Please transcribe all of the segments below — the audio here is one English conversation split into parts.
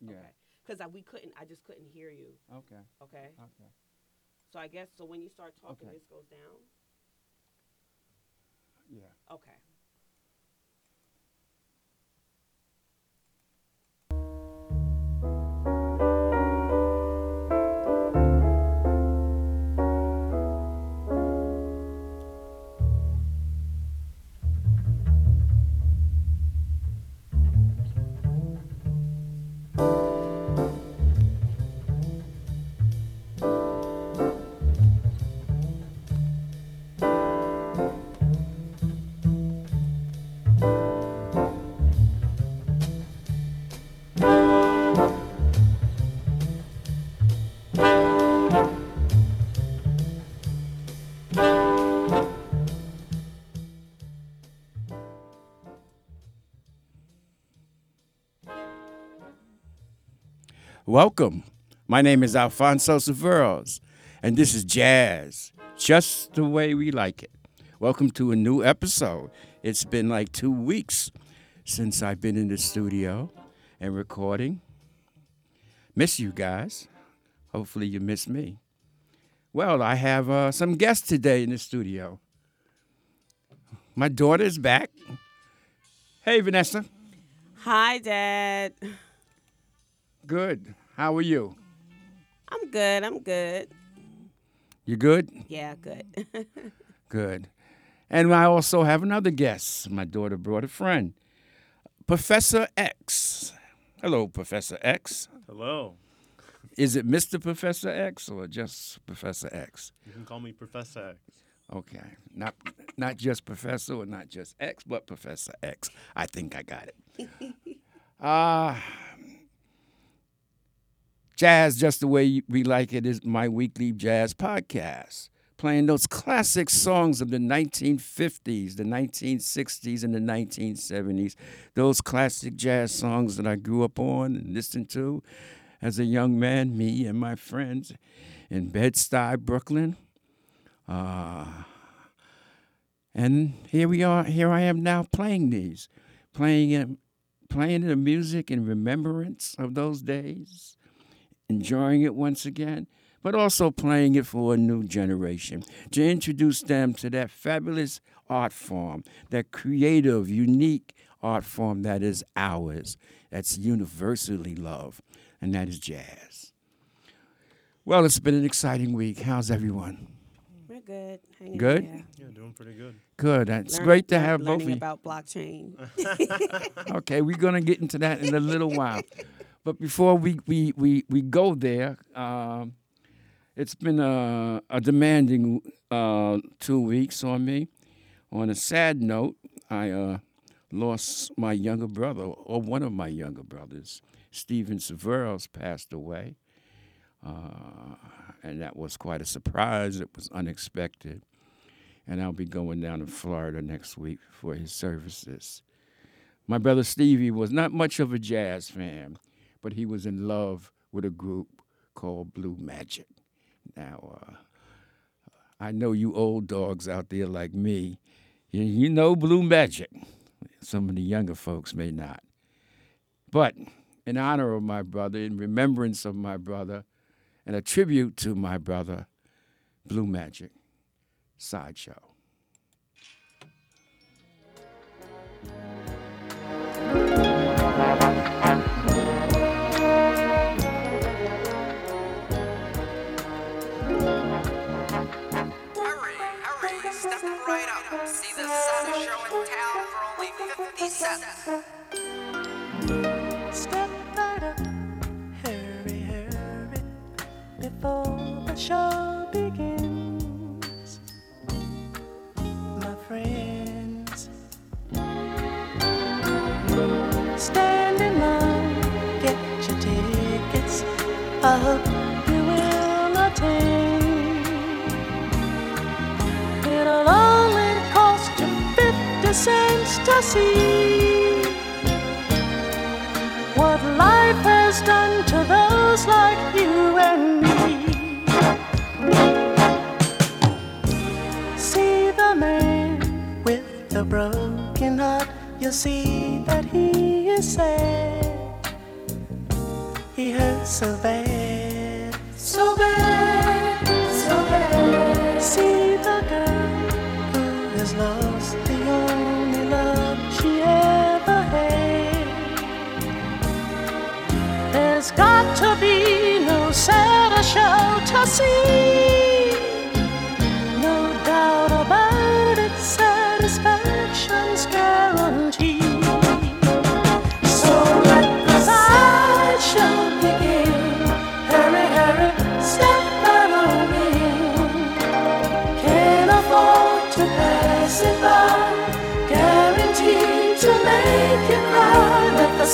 Yeah. Okay. Because we couldn't. I just couldn't hear you. Okay. Okay. Okay. So I guess so when you start talking, Okay. this goes down. Yeah. Okay. Welcome. My name is Alfonso Severos, and this is Jazz, just the way we like it. Welcome to a new episode. It's been like two weeks since I've been in the studio and recording. Miss you guys. Hopefully, you miss me. Well, I have uh, some guests today in the studio. My daughter's back. Hey, Vanessa. Hi, Dad. Good. How are you? I'm good. I'm good. You good? Yeah, good. Good. And I also have another guest. My daughter brought a friend, Professor X. Hello, Professor X. Hello. Is it Mr. Professor X or just Professor X? You can call me Professor X. Okay. Not not just Professor or not just X, but Professor X. I think I got it. Uh Jazz Just the Way We Like It is my weekly jazz podcast, playing those classic songs of the 1950s, the 1960s, and the 1970s. Those classic jazz songs that I grew up on and listened to as a young man, me and my friends in Bed-Stuy, Brooklyn. Uh, and here we are, here I am now playing these, playing playing the music in remembrance of those days enjoying it once again, but also playing it for a new generation to introduce them to that fabulous art form, that creative, unique art form that is ours, that's universally loved, and that is jazz. Well, it's been an exciting week. How's everyone? We're good. Hanging Good? there. Yeah, doing pretty good. Good. It's Learn- great to learn- have both of learning you. about blockchain. Okay, we're gonna get into that in a little while. But before we we we, we go there, um, it's been a, a demanding uh, two weeks on me. On a sad note, I uh, lost my younger brother, or one of my younger brothers, Stephen Severos, passed away, uh, and that was quite a surprise. It was unexpected, and I'll be going down to Florida next week for his services. My brother Stevie was not much of a jazz fan, but he was in love with a group called Blue Magic. Now, uh, I know you old dogs out there like me, you, you know Blue Magic. Some of the younger folks may not. But in honor of my brother, in remembrance of my brother, and a tribute to my brother, Blue Magic, Sideshow. Only 50 cents. Step right up, hurry, hurry, before the show begins. My friends, to see what life has done to those like you and me. See the man with the broken heart, you'll see that he is sad. he hurts so bad,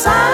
cry.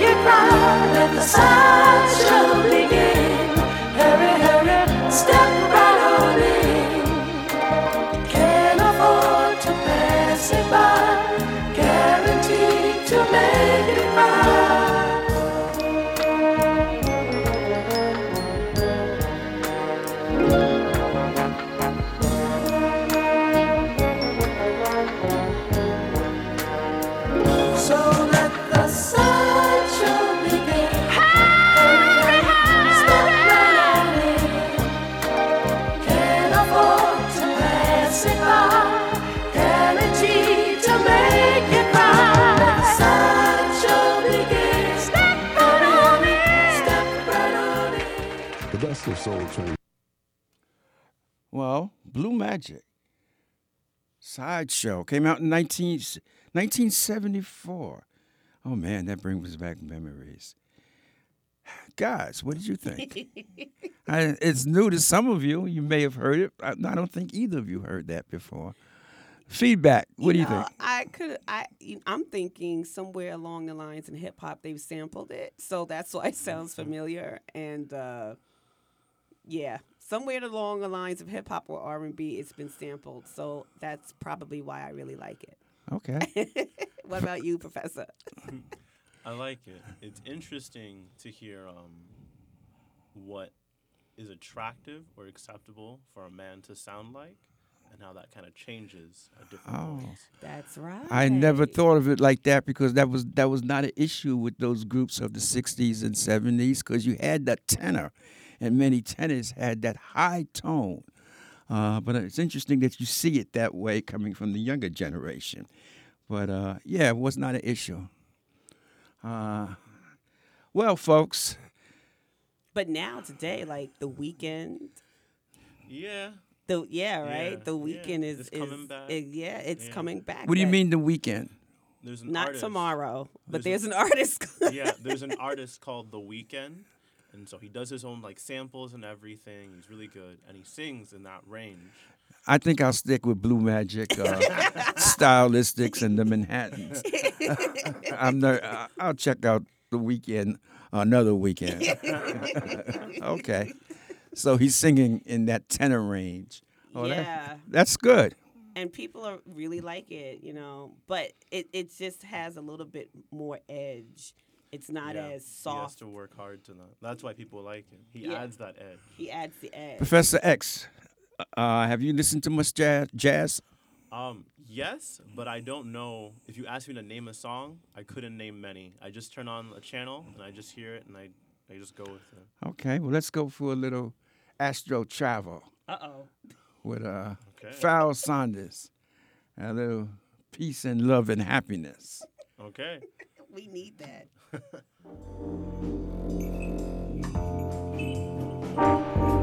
You cry. Soul Train. Well, Blue Magic Sideshow came out in 19, 1974. Oh man, that brings back memories. Guys, what did you think? I, it's new to some of you. You may have heard it. I, I don't think either of you heard that before. Feedback. What do you think? I could. I. I'm thinking somewhere along the lines in hip hop they've sampled it, so that's why it sounds familiar. And uh, yeah, somewhere along the lines of hip hop or R and B, it's been sampled. So that's probably why I really like it. Okay. what about you, Professor? I like it. It's interesting to hear um, what is attractive or acceptable for a man to sound like, and how that kind of changes at different Oh. points. That's right. I never thought of it like that because that was that was not an issue with those groups of the '60s and '70s because you had that tenor, and many tenors had that high tone. Uh, but it's interesting that you see it that way coming from the younger generation. But uh, yeah, it was not an issue. Uh, well, folks, But now today, like the weekend, Yeah. the yeah, right. Yeah, the yeah, weekend is it's is coming back. it- yeah, it's Yeah. coming back. what do you mean the weekend? There's an Not artist. tomorrow, but There's there's an artist. yeah, there's an artist called The Weeknd, and so he does his own like samples and everything. He's really good, and he sings in that range. I think I'll stick with Blue Magic, uh, Stylistics, and the Manhattans. I'm not, I- I'll check out the weekend, another weekend. okay, so he's singing in that tenor range. Oh, that- yeah. that's good. and people are really like it, you know. But it, it just has a little bit more edge. It's not Yeah, as soft. He has to work hard to not. That's why people like him. He Yeah. adds that edge. He adds the edge. Professor X, uh, have you listened to much jazz? jazz? Um, yes, but I don't know. If you asked me to name a song, I couldn't name many. I just turn on a channel and I just hear it and I, I just go with it. Okay, well, let's go for a little astro travel Uh oh. with uh, Okay. Pharoah Sanders. A little peace and love and happiness. Okay. We need that.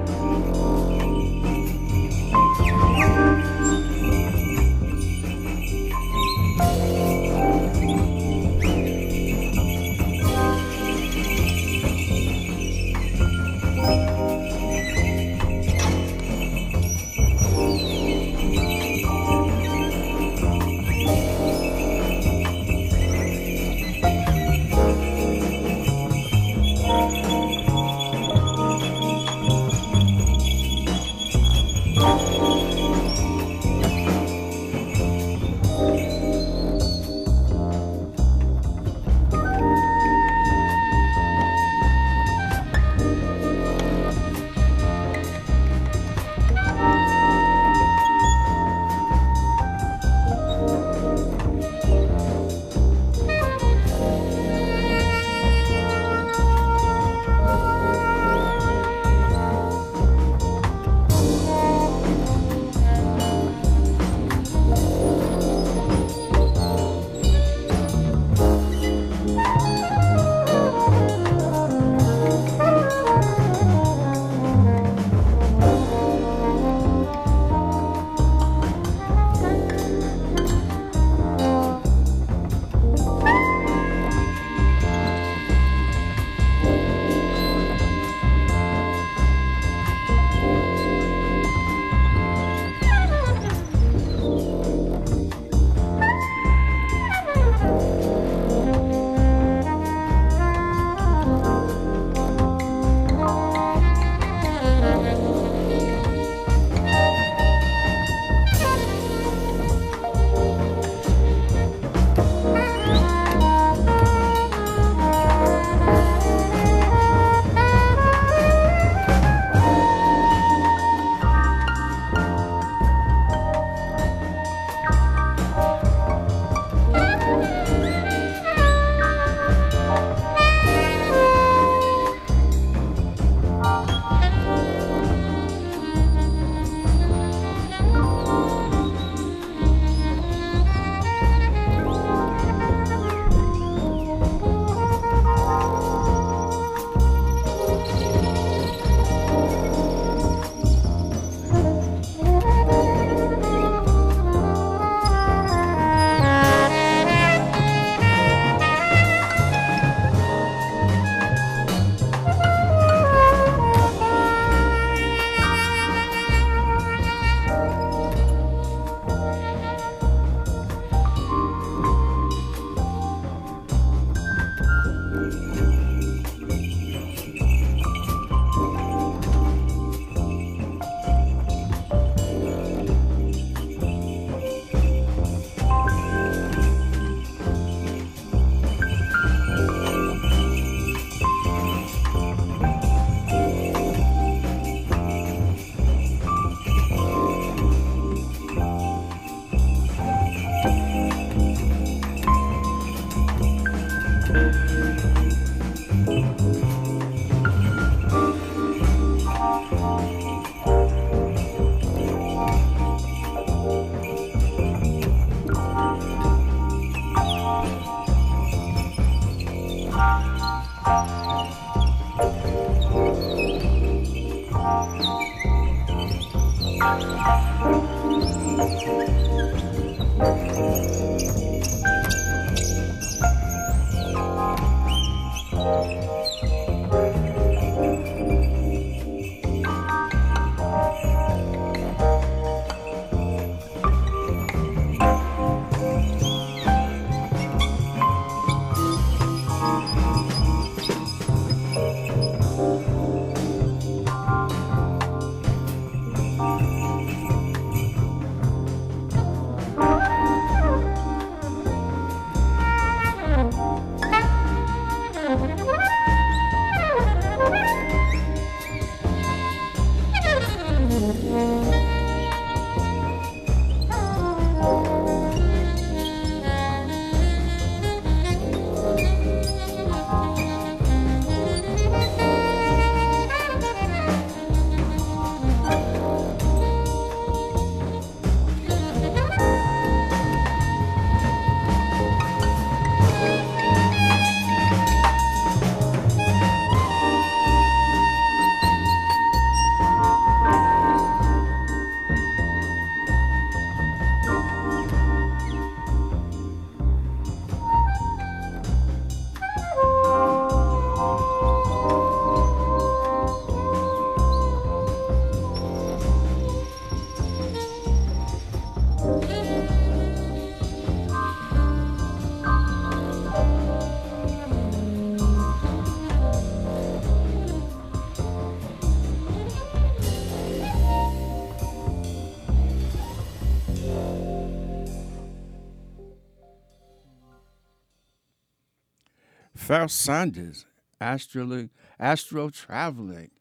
Sanders, Astro, Astro Traveling,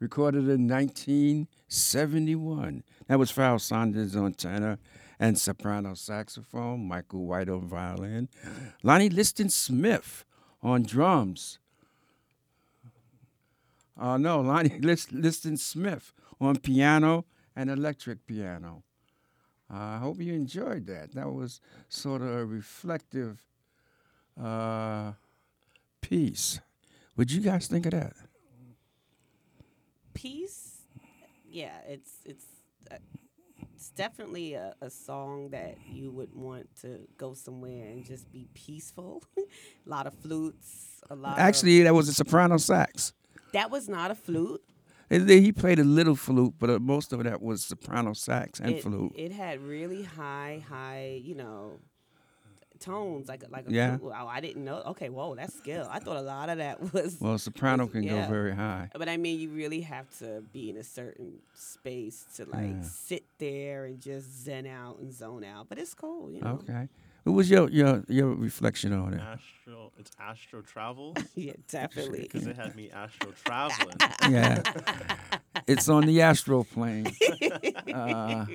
recorded in 1971. That was Pharoah Sanders on tenor and soprano saxophone, Michael White on violin, Lonnie Liston Smith on drums. Uh, no, Lonnie Lis- Liston Smith on piano and electric piano. I hope you enjoyed that. That was sort of a reflective uh, piece. What'd you guys think of that? Peace. Yeah, it's it's uh, it's definitely a, a song that you would want to go somewhere and just be peaceful. a lot of flutes. A lot. Actually, that was a soprano sax. that was not a flute. And He played a little flute, but uh, most of that was soprano sax and it, flute. It had really high, high, you know, tones like a- like a Yeah. Oh, I didn't know. Okay, whoa, that's skill. I thought a lot of that was. well, soprano can yeah. go very high. But I mean, you really have to be in a certain space to like Yeah. sit there and just zen out and zone out. But it's cool, you know. Okay. What was your your your reflection on it? Astro, it's Astro Travel Yeah, definitely. because it had me Astro traveling. Yeah. it's on the astral plane. Uh,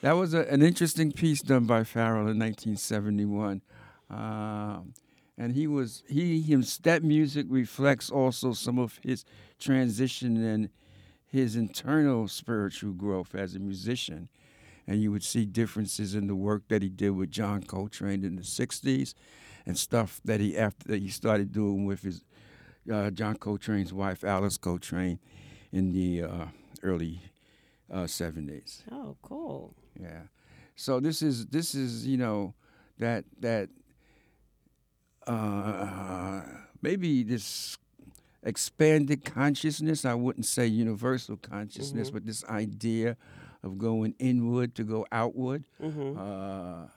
that was a, an interesting piece done by Pharoah in 1971. Um, and he was he him that music reflects also some of his transition and his internal spiritual growth as a musician. And you would see differences in the work that he did with John Coltrane in the 60s and stuff that he after that he started doing with his uh, John Coltrane's wife Alice Coltrane in the uh, early uh, 70s. Oh, cool. Yeah. So this is this is you know that that uh, maybe this expanded consciousness. I wouldn't say universal consciousness, but this idea of going inward to go outward. Mm-hmm. Uh,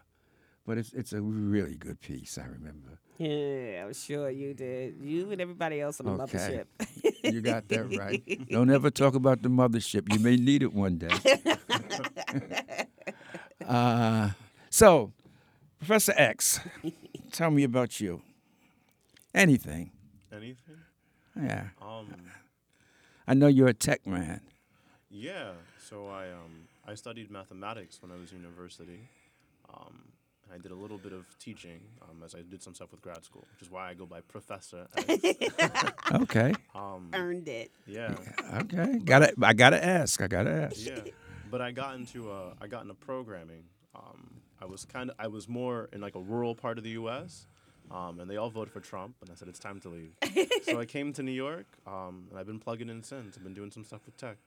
but it's it's a really good piece. I remember. Yeah, I'm sure you did. You and everybody else on the Okay. mothership. You got that right. Don't ever talk about the mothership. You may need it one day. uh, so, Professor X, tell me about you. Anything. Anything? Yeah. Um, I know you're a tech man. yeah. So I um I studied mathematics when I was in university. Um, and I did a little bit of teaching um, as I did some stuff with grad school, which is why I go by Professor. Okay. um, Earned it. yeah. Okay. Gotta I gotta ask. I gotta ask. yeah but i got into uh, i got into programming um, i was kind of i was more in like a rural part of the us um, and they all voted for trump and i said it's time to leave so i came to new york um, and i've been plugging in since i've been doing some stuff with tech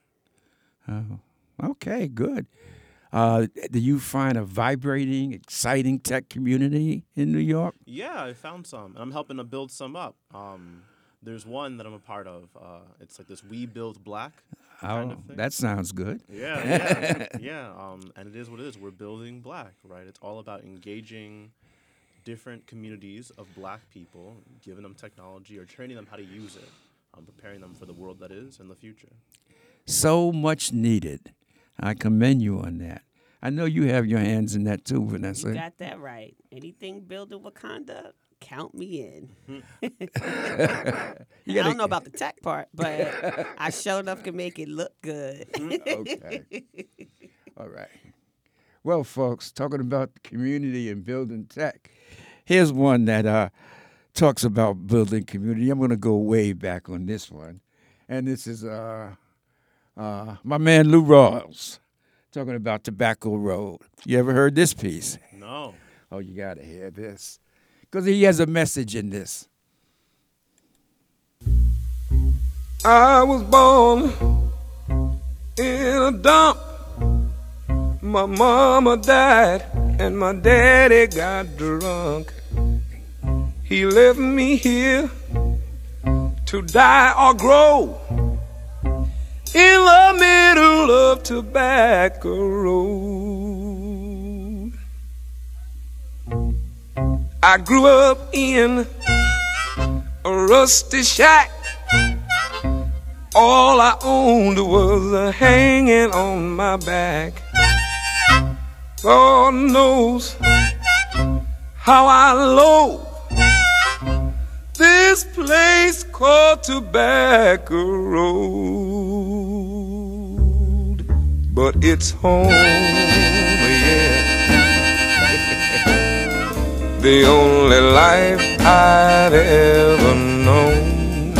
Oh. Okay, good. Uh, do you find a vibrating, exciting tech community in New York? yeah i found some and i'm helping to build some up um, there's one that i'm a part of uh, it's like this we build black kind oh, of thing. that sounds good. Yeah, yeah, yeah. Um, and it is what it is. We're building black, right? It's all about engaging different communities of black people, giving them technology or training them how to use it, um, preparing them for the world that is and the future. so much needed. I commend you on that. I know you have your hands in that too, Vanessa. You got that right. Anything building Wakanda, count me in. You I gotta- don't know about the tech part, but I sure enough can make it look good. okay. All right. Well, folks, talking about community and building tech, here's one that uh, talks about building community. I'm going to go way back on this one. And this is uh, uh, my man Lou Rawls talking about Tobacco Road. You ever heard this piece? No. Oh, you got to hear this. Because he has a message in this. I was born in a dump. My mama died and my daddy got drunk. He left me here to die or grow in the middle of Tobacco Road. I grew up in a rusty shack. All I owned was a hanging on my back. God knows how I loathe this place called Tobacco Road, but it's home, yeah. the only life I'd ever known.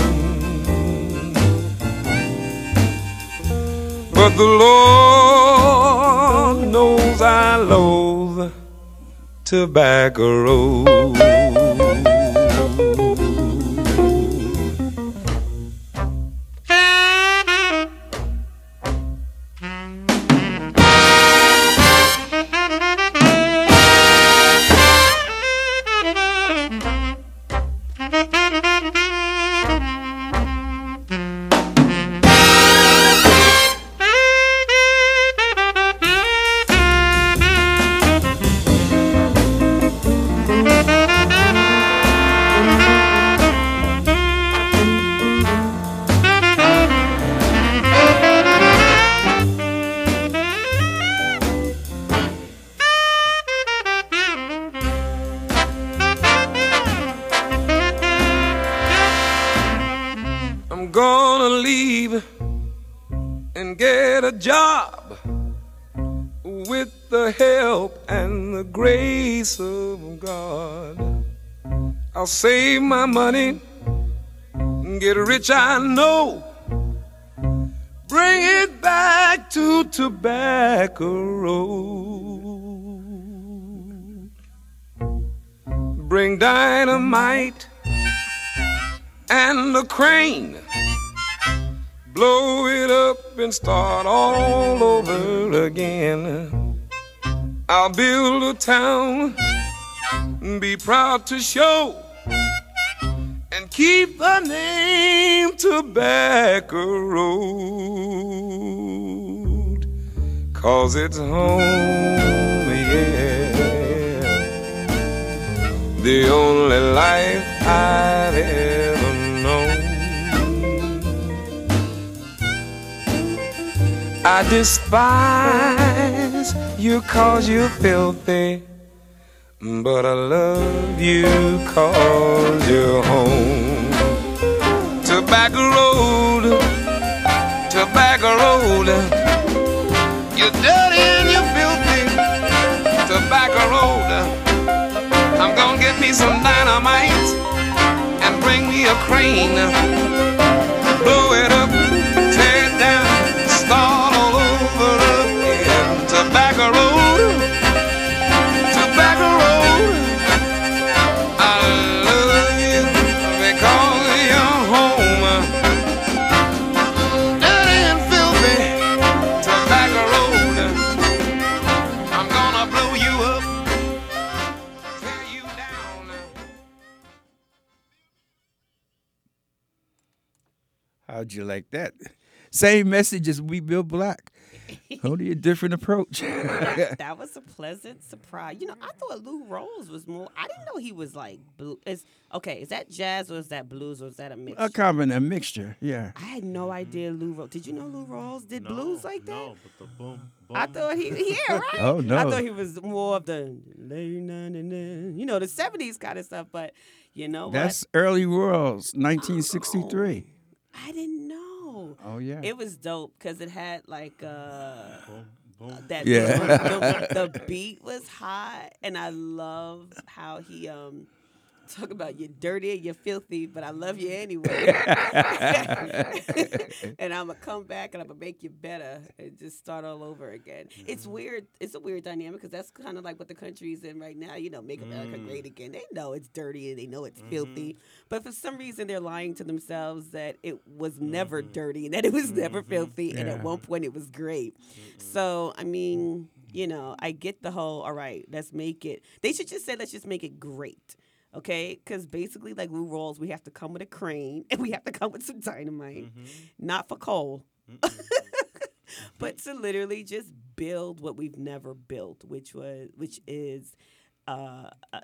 But the Lord knows I loathe Tobacco Road. Leave and get a job with the help and the grace of God. I'll save my money, and get rich, I know. Bring it back to Tobacco Road. Bring dynamite and a crane. Blow it up and start all over again. I'll build a town, be proud to show, and keep the name Tobacco Road. Cause it's home, yeah the only life I've ever I despise you cause you're filthy, but I love you cause you're home. Tobacco Road, Tobacco Road, you're dirty and you're filthy. Tobacco Road. I'm gonna get me some dynamite and bring me a crane. How'd you like that? Same message as We Build Black. Only a different approach. that was a pleasant surprise. You know, I thought Lou Rawls was more. I didn't know he was like blue. Is okay? Is that jazz or is that blues or is that a mix? a common, a mixture. Yeah. I had no mm-hmm. idea Lou Rawls. Did you know Lou Rawls did blues like that? No, but the boom, boom. I thought he, yeah, right. Oh, no. I thought he was more of the, you know, the '70s kind of stuff. But you know That's early Rawls, 1963. what? I didn't know. Oh, yeah. It was dope because it had like uh boom, boom. that Yeah. the, the beat was hot and I love how he um talk about you're dirty and you're filthy, but I love you anyway. and I'm gonna come back and I'm gonna make you better and just start all over again. It's mm-hmm. weird. It's a weird dynamic because that's kind of like what the country's in right now. You know, make America mm. great again. They know it's dirty and they know it's filthy, mm-hmm. but for some reason they're lying to themselves that it was never mm-hmm. dirty and that it was never filthy, and at one point it was great. So I mean. You know, I get the whole, all right, let's make it. They should just say, let's just make it great okay? Because basically, like Lou Rawls, we have to come with a crane and we have to come with some dynamite, not for coal, but to literally just build what we've never built, which was which is uh, uh,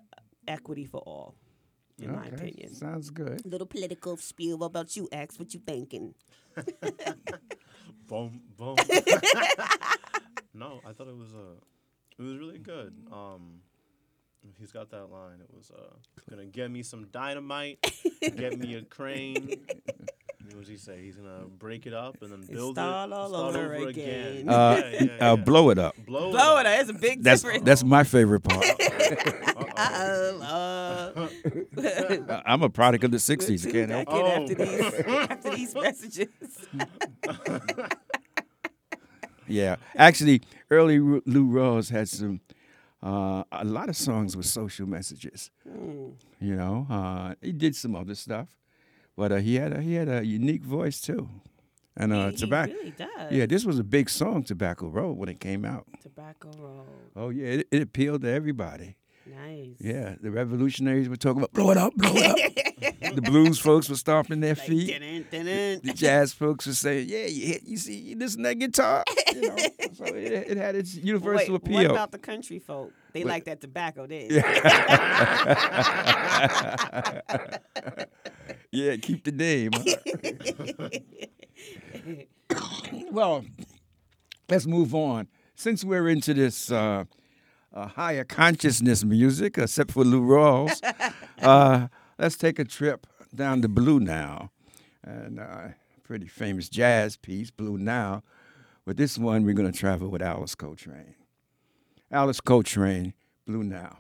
equity for all, in my opinion. Sounds good. Little political spiel. What about you, X? What you thinking? boom, boom. no, I thought it was a, it was really good. Um, He's got that line. It was uh, gonna get me some dynamite, get me a crane. What does he say? He's gonna break it up and then build start it, all start over over again. again. Uh, yeah, yeah, uh, blow it up. blow, Blow it up. up. There's a big That's difference. that's my favorite part. Uh, uh, I'm a product of the '60s. I can't help. back in Oh. after these after these messages. Yeah, actually, early Lou Rawls had some uh, a lot of songs with social messages. You know, uh, he did some other stuff, but uh, he had a, he had a unique voice too. And uh, He- he tobacco. really does. Yeah, this was a big song, Tobacco Road, when it came out. Tobacco roll. Oh yeah, it, it appealed to everybody. Nice. Yeah, the revolutionaries were talking about blow it up, blow it up. the blues folks were stomping their Like, feet. dun, dun, dun. The jazz folks were saying, "Yeah, you hit, you see, you listen to that guitar." You know, so it, it had its universal Wait, appeal. what about the country folk? They like that tobacco, did yeah, yeah, keep the name. well, let's move on. Since we're into this uh, uh, higher consciousness music, except for Lou Rawls, uh, let's take a trip down to Blue Nile, and uh, pretty famous jazz piece, Blue Nile. But this one, we're going to travel with Alice Coltrane. Alice Coltrane, Blue Nile.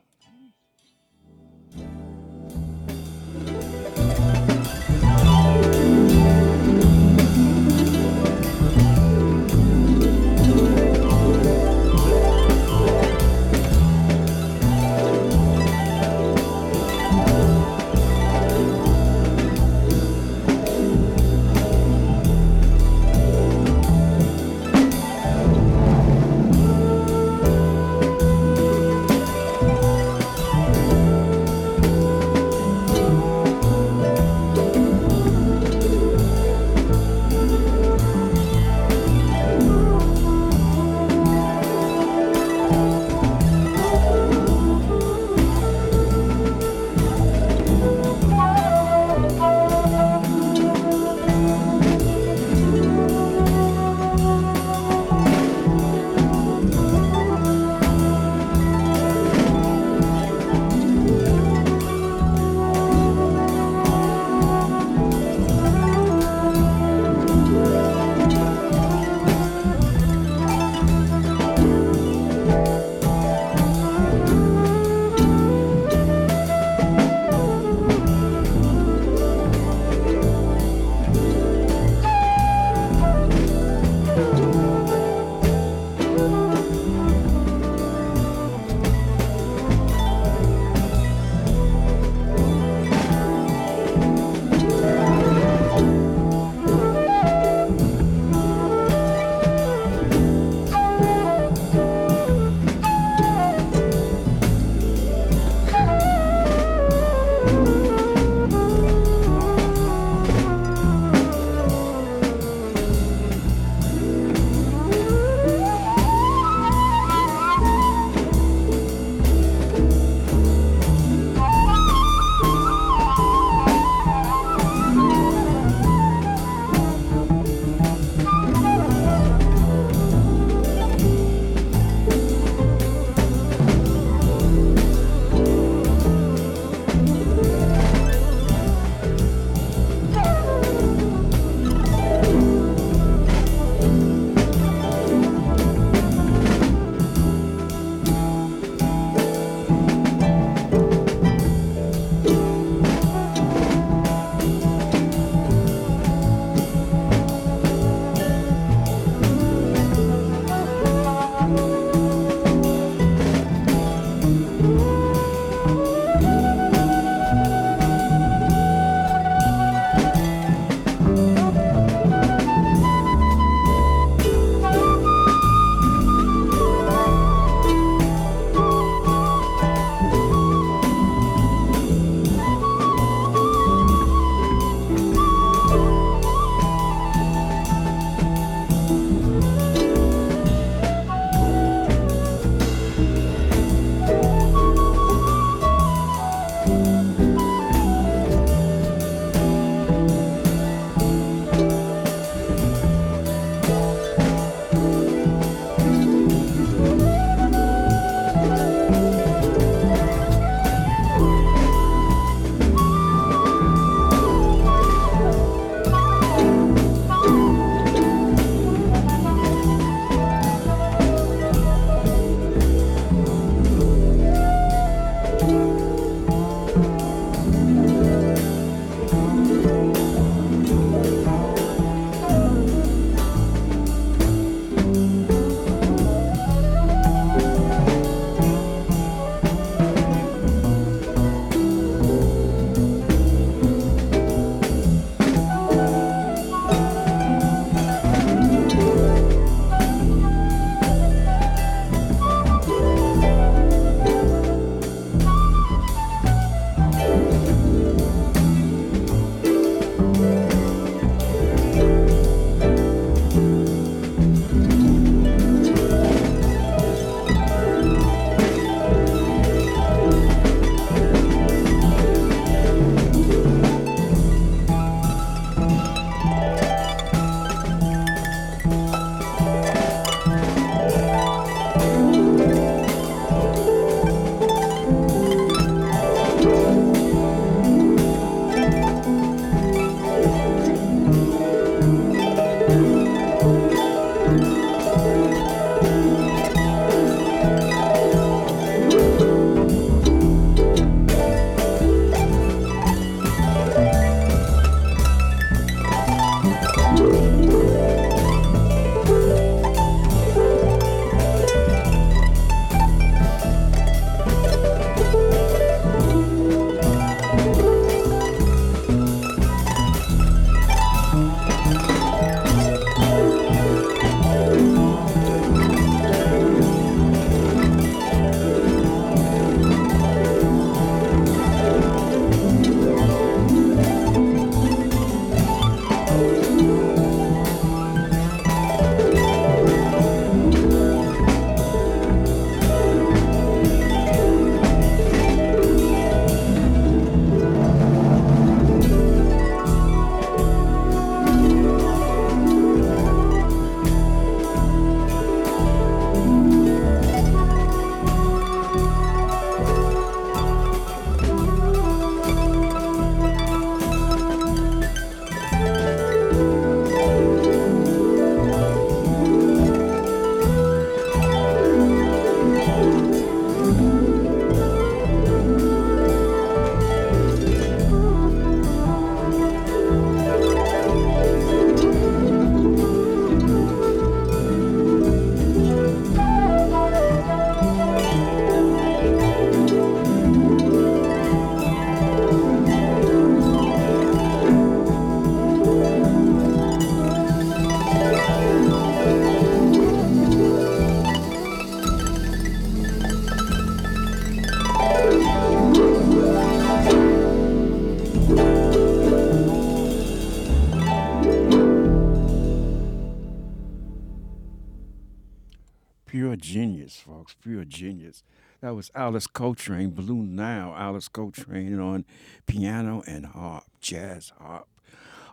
Genius, pure genius. That was Alice Coltrane, Blue Nile, Alice Coltrane on piano and harp, jazz harp,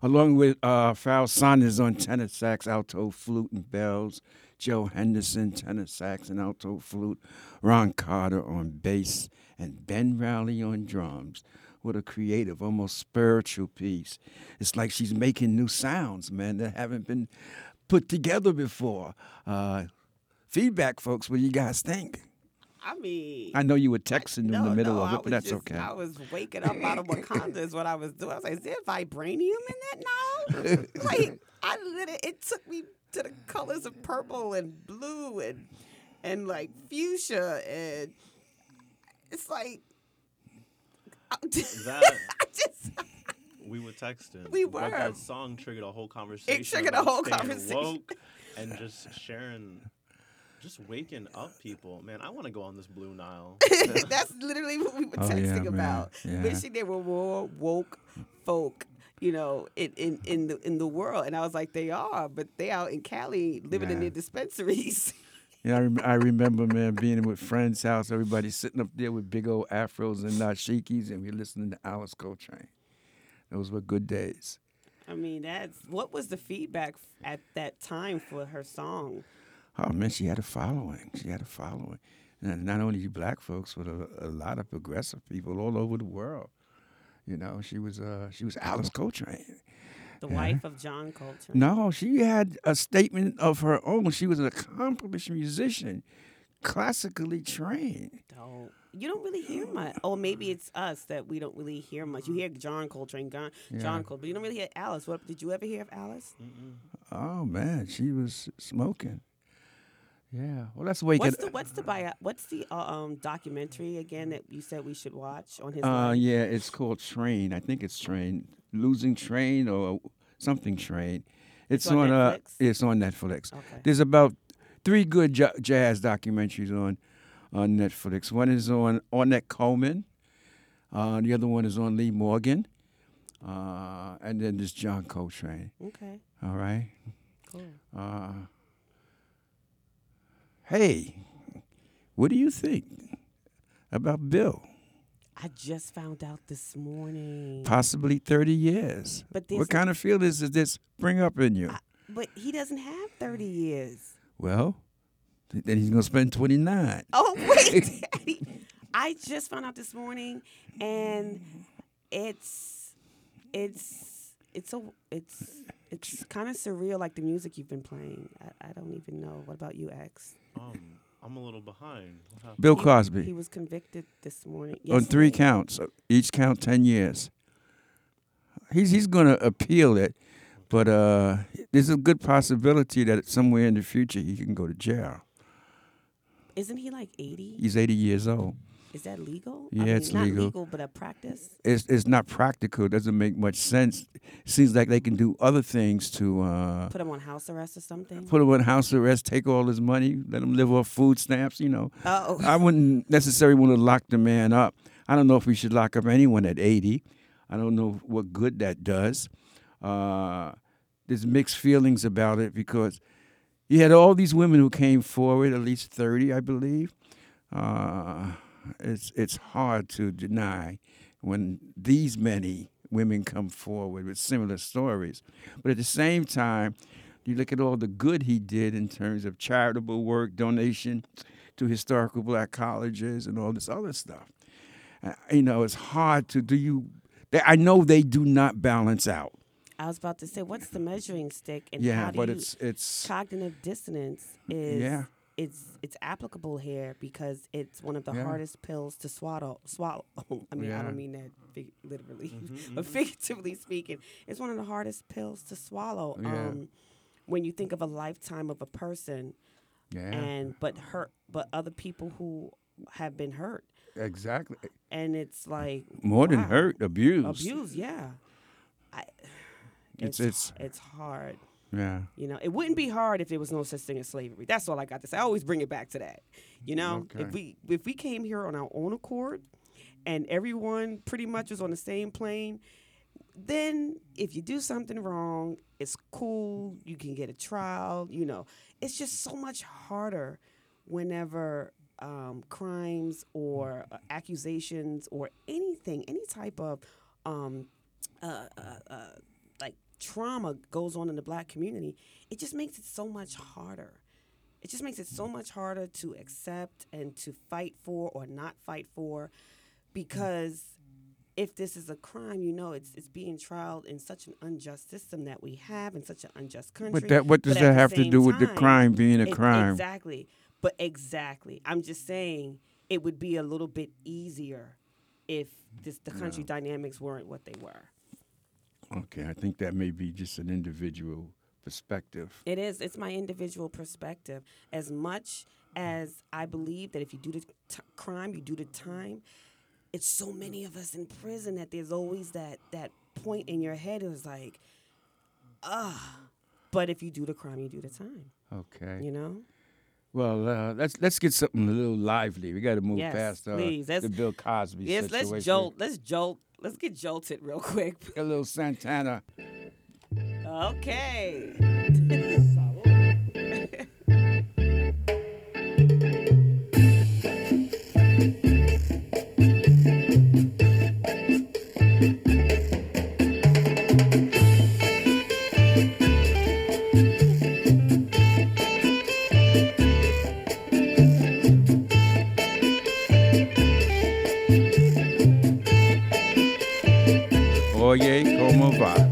along with uh, Pharoah Sanders on tenor sax, alto, flute, and bells, Joe Henderson, tenor sax and alto flute, Ron Carter on bass, and Ben Riley on drums. What a creative, almost spiritual piece. It's like she's making new sounds, man, that haven't been put together before. Uh, feedback, folks, what do you guys think? I mean, I know you were texting in no, the middle no, of it, but that's just- okay. I was waking up out of Wakanda is what I was doing. I was like, is there vibranium in that now? like, I literally, it took me to the colors of purple and blue and and like fuchsia and it's like That just we were texting. We but were. that song triggered a whole conversation. It triggered a whole conversation. Woke and just sharing, just waking up people. Man, I want to go on this Blue Nile. that's literally what we were Oh, texting man. about. Yeah. Wishing there were more woke folk, you know, in, in, in the in the world. And I was like, they are, but they out in Cali living in their dispensaries. Yeah, I, rem- I remember, man, being with friends' house, everybody sitting up there with big old afros and dashikis, and we listening to Alice Coltrane. Those were good days. I mean, that's what was the feedback at that time for her song? Oh man, she had a following. She had a following, and not only you black folks, but a, a lot of progressive people all over the world. You know, she was uh, she was Alice Coltrane. The Yeah. wife of John Coltrane. No, she had a statement of her own. She was an accomplished musician, classically trained. Don't. You don't really hear much. Oh, maybe it's us that we don't really hear much. You hear John Coltrane, John, Yeah. John Coltrane, but you don't really hear Alice. What did you ever hear of Alice? Oh man, she was smoking. Yeah. Well, let's wake What's the what's the bio, what's the uh, um documentary again that you said we should watch on his Uh, life? yeah, it's called Train. I think it's Train, Losing Train or something Train. It's, on uh, Netflix? it's on Netflix. Okay. There's about three good ja- jazz documentaries on on Netflix. One is on Ornette Coleman. Uh, the other one is on Lee Morgan. Uh, and then there's John Coltrane. Okay, All right. cool. Uh, hey, what do you think about Bill? I just found out this morning. Possibly 30 years. But what kind of feelings does this bring up in you? I- but he doesn't have 30 years. well, then he's going to spend 29. Oh wait. I just found out this morning, and it's it's it's a it's it's kind of surreal, like the music you've been playing. I, I don't even know. What about you, X? Um, I'm a little behind. What happened? Bill He- Cosby He was convicted this morning. on three yesterday. counts, uh, each count 10 years. He's he's going to appeal it, but uh, there's a good possibility that somewhere in the future he can go to jail. Isn't he like 80? He's 80 years old. Is that legal? Yeah, I mean, it's not legal. legal, but a practice. It's it's not practical. It doesn't make much sense. It seems like they can do other things to uh, Put him on house arrest or something. put him on house arrest, take all his money, let him live off food stamps. You know, Oh, I wouldn't necessarily want to lock the man up. I don't know if we should lock up anyone at 80. I don't know what good that does. Uh, there's mixed feelings about it because you had all these women who came forward, at least 30, I believe. Uh, it's it's hard to deny when these many women come forward with similar stories. But at the same time, you look at all the good he did in terms of charitable work, donation to historical black colleges, and all this other stuff. Uh, you know, it's hard to do you. They, I know they do not balance out. I was about to say, what's the measuring stick, and yeah, how do but you it's it's cognitive dissonance is Yeah. It's it's applicable here because it's one of the Yeah. hardest pills to swallow swallow. I mean I don't mean that fig- literally but figuratively speaking. It's one of the hardest pills to swallow Yeah. um when you think of a lifetime of a person yeah. and but hurt but other people who have been hurt. Exactly. And it's like more than hurt abused. abuse yeah. I It's- it's it's- it's hard Yeah, You know, it wouldn't be hard if there was no such thing as slavery. That's all I got to say. I always bring it back to that. You know, Okay. if we if we came here on our own accord, and everyone pretty much was on the same plane, then if you do something wrong, it's cool. You can get a trial. You know, it's just so much harder whenever um, crimes or uh, accusations or anything, any type of um, uh, uh, uh, trauma goes on in the black community, it just makes it so much harder. It just makes it so much harder to accept and to fight for or not fight for because if this is a crime, you know it's it's being trialed in such an unjust system that we have in such an unjust country. But that what does at that have to do with the crime being a Ex- crime? Exactly. But exactly. I'm just saying it would be a little bit easier if this the country dynamics weren't what they were. Okay, I think that may be just an individual perspective. It is. It's my individual perspective. As much as I believe that if you do the t- crime, you do the time. It's so many of us in prison that there's always that that point in your head. It was like, ah. But if you do the crime, you do the time. Okay. You know. Well, uh, let's let's get something a little lively. We got to move Yes, past uh, please. Let's- the Bill Cosby Yes. situation. Let's jolt. Let's jolt. Let's get jolted real quick. A little Santana. Okay. Oye, meu pai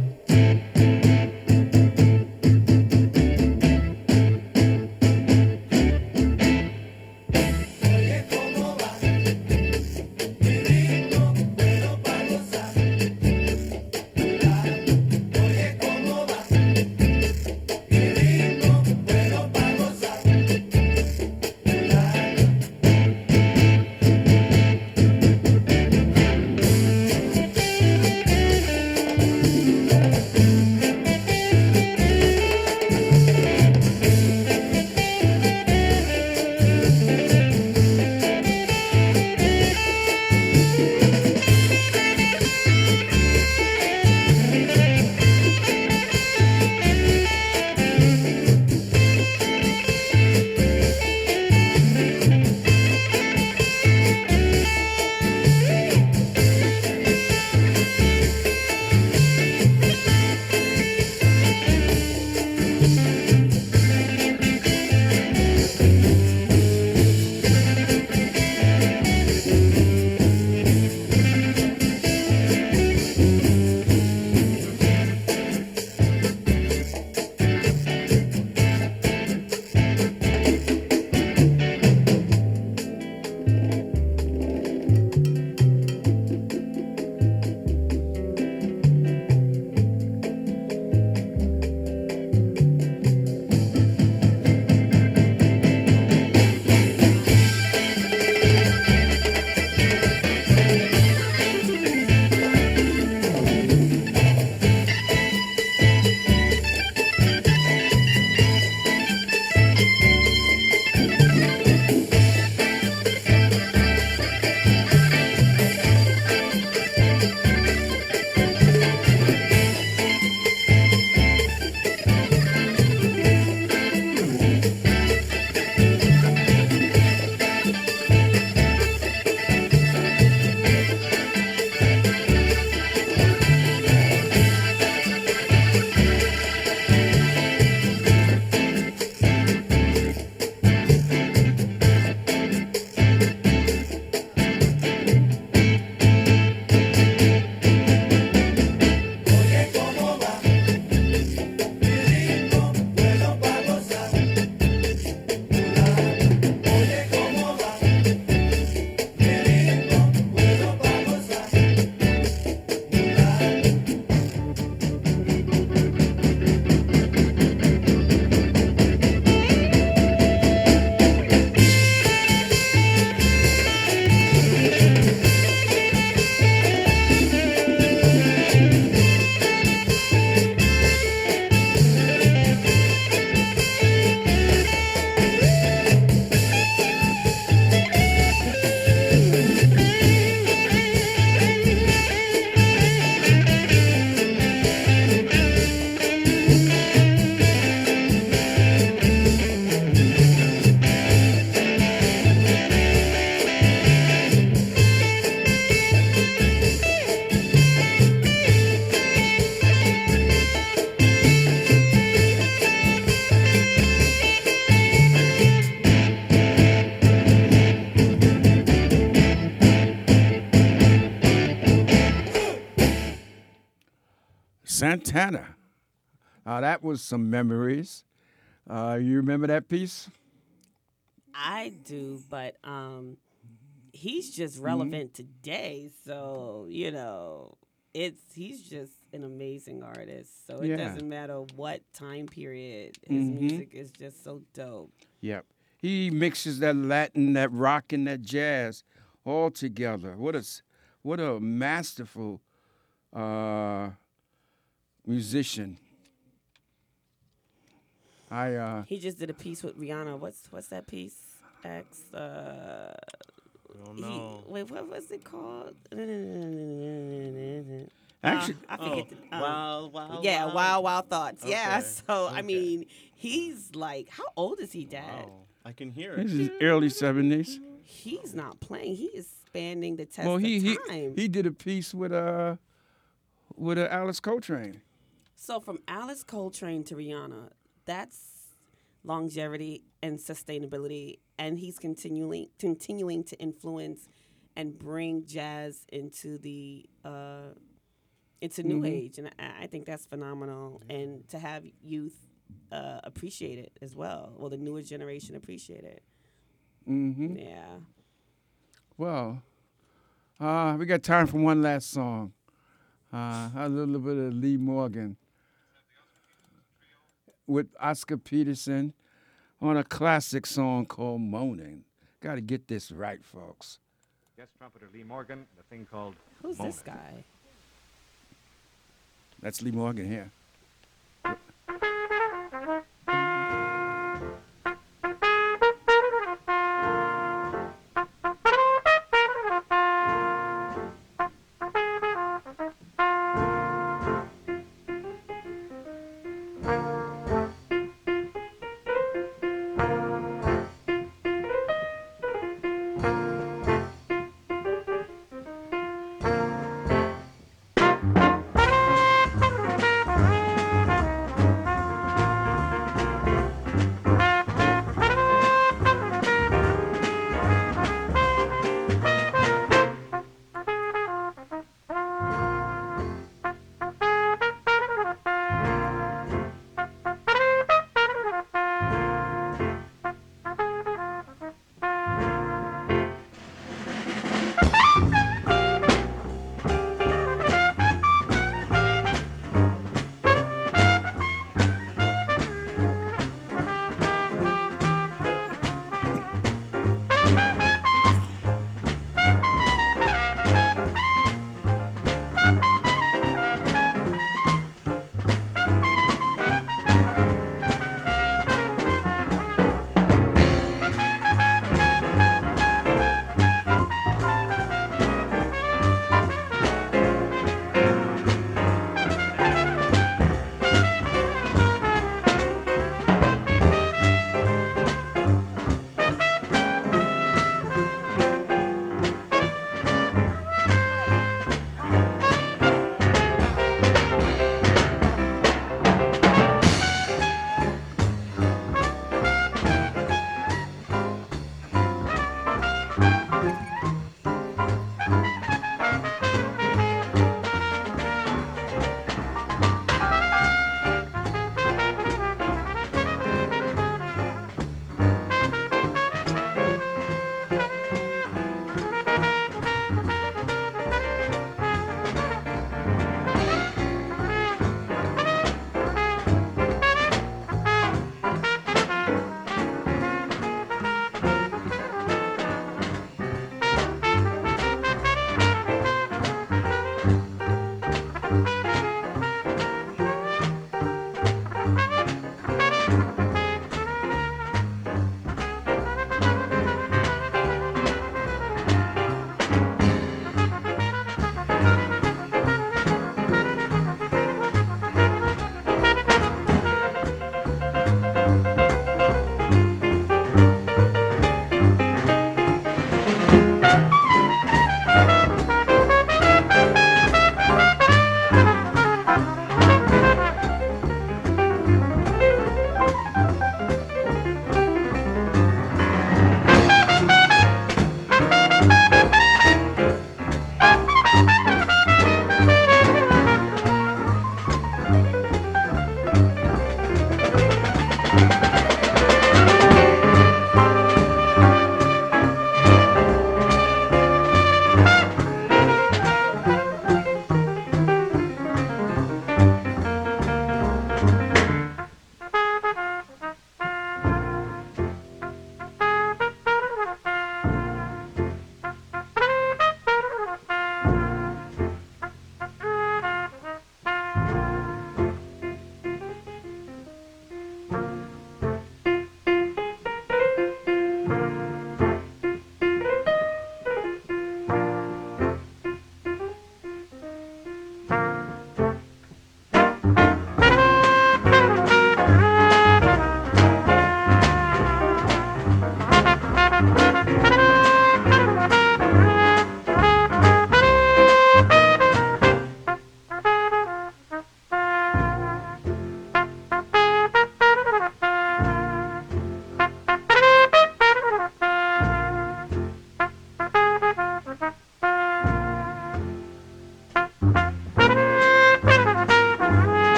Santana. Uh, that was some memories. Uh, you remember that piece? I do, but um, he's just Mm-hmm. relevant today. So you know, it's he's just an amazing artist. So it Yeah. doesn't matter what time period. His Mhm. music is just so dope. Yep. He mixes that Latin, that rock, and that jazz all together. What a, what a masterful uh, musician. I uh, He just did a piece with Rihanna. What's what's that piece? X. Uh, I don't he- know. wait, what was it called? actually, I Oh, forget. the, um, wow, wow, Yeah, wow. Wild Wild Thoughts. Yeah. Okay, So I okay. mean, he's like, how old is he, Dad? Wow. I can hear it. this it. is early seventies. He's not playing. He is spanning the test Well, he of he time. he did a piece with uh with uh, Alice Coltrane. So from Alice Coltrane to Rihanna, that's longevity and sustainability, and he's continuing continuing to influence and bring jazz into the uh, into new Mhm. age, and I, I think that's phenomenal. And to have youth uh, appreciate it as well, well, the newer generation appreciate it. Mm-hmm. Yeah. Well, uh, we got time for one last song. Uh, a little bit of Lee Morgan with Oscar Peterson on a classic song called Moaning. Got to get this right, folks. Guest trumpeter Lee Morgan, the thing called Who's Moment. this guy? That's Lee Morgan here.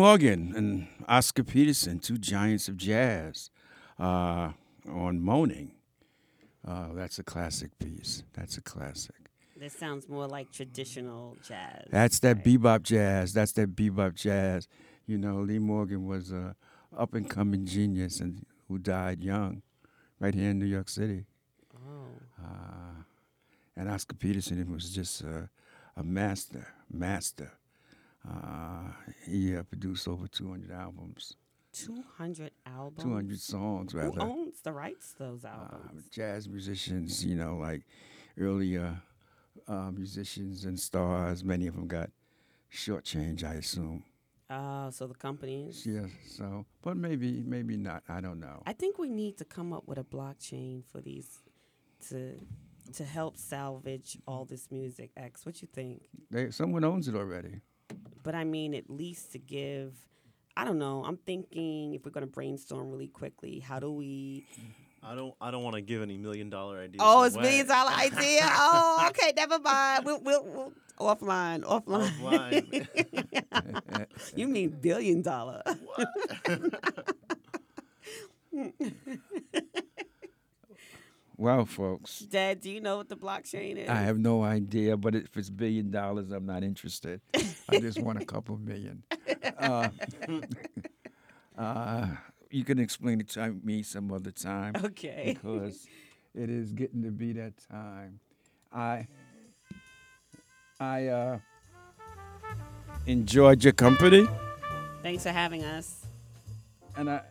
Morgan and Oscar Peterson, two giants of jazz, uh, on Moaning. Uh, that's a classic piece. That's a classic. This sounds more like traditional jazz. That's that right? bebop jazz. That's that bebop jazz. You know, Lee Morgan was a up and coming genius and who died young, right here in New York City. Oh. Uh, and Oscar Peterson was just a, a master, master. Uh, he uh, produced over 200 albums, 200 albums. 200 songs rather. Who owns the rights to those Uh, albums? jazz musicians, you know, like earlier uh, musicians and stars. Many of them got short change, I assume. Oh, so the companies. Yeah. So, but maybe, maybe not. I don't know. I think we need to come up with a blockchain for these to to help salvage all this music. X, what you think? They, someone owns it already. But I mean, at least to give. I don't know. I'm thinking if we're gonna brainstorm really quickly, how do we? I don't. I don't want to give any million dollar ideas. Oh, it's away. million dollar idea. Oh, okay, never mind. We'll, we'll, we'll offline, offline. Offline. you mean billion dollar? Well, folks, Dad, do you know what the blockchain is? I have no idea, but if it's billion dollars, I'm not interested. I just want a couple million. Uh, uh, you can explain it to me some other time Okay. because it is getting to be that time. I I uh, enjoyed your company, Thanks for having us. and I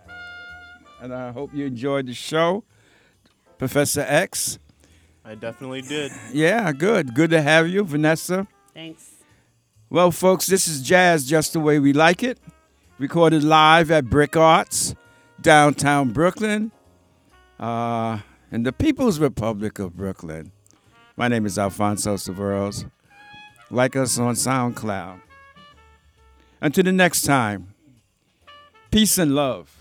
and I hope you enjoyed the show, Professor X. I definitely did. Yeah, good. Good to have you, Vanessa. Thanks. Well, folks, this is Jazz Just the Way We Like It, recorded live at Brick Arts, downtown Brooklyn, uh, in the People's Republic of Brooklyn. My name is Alfonso Severos. Like us on SoundCloud. Until the next time, peace and love.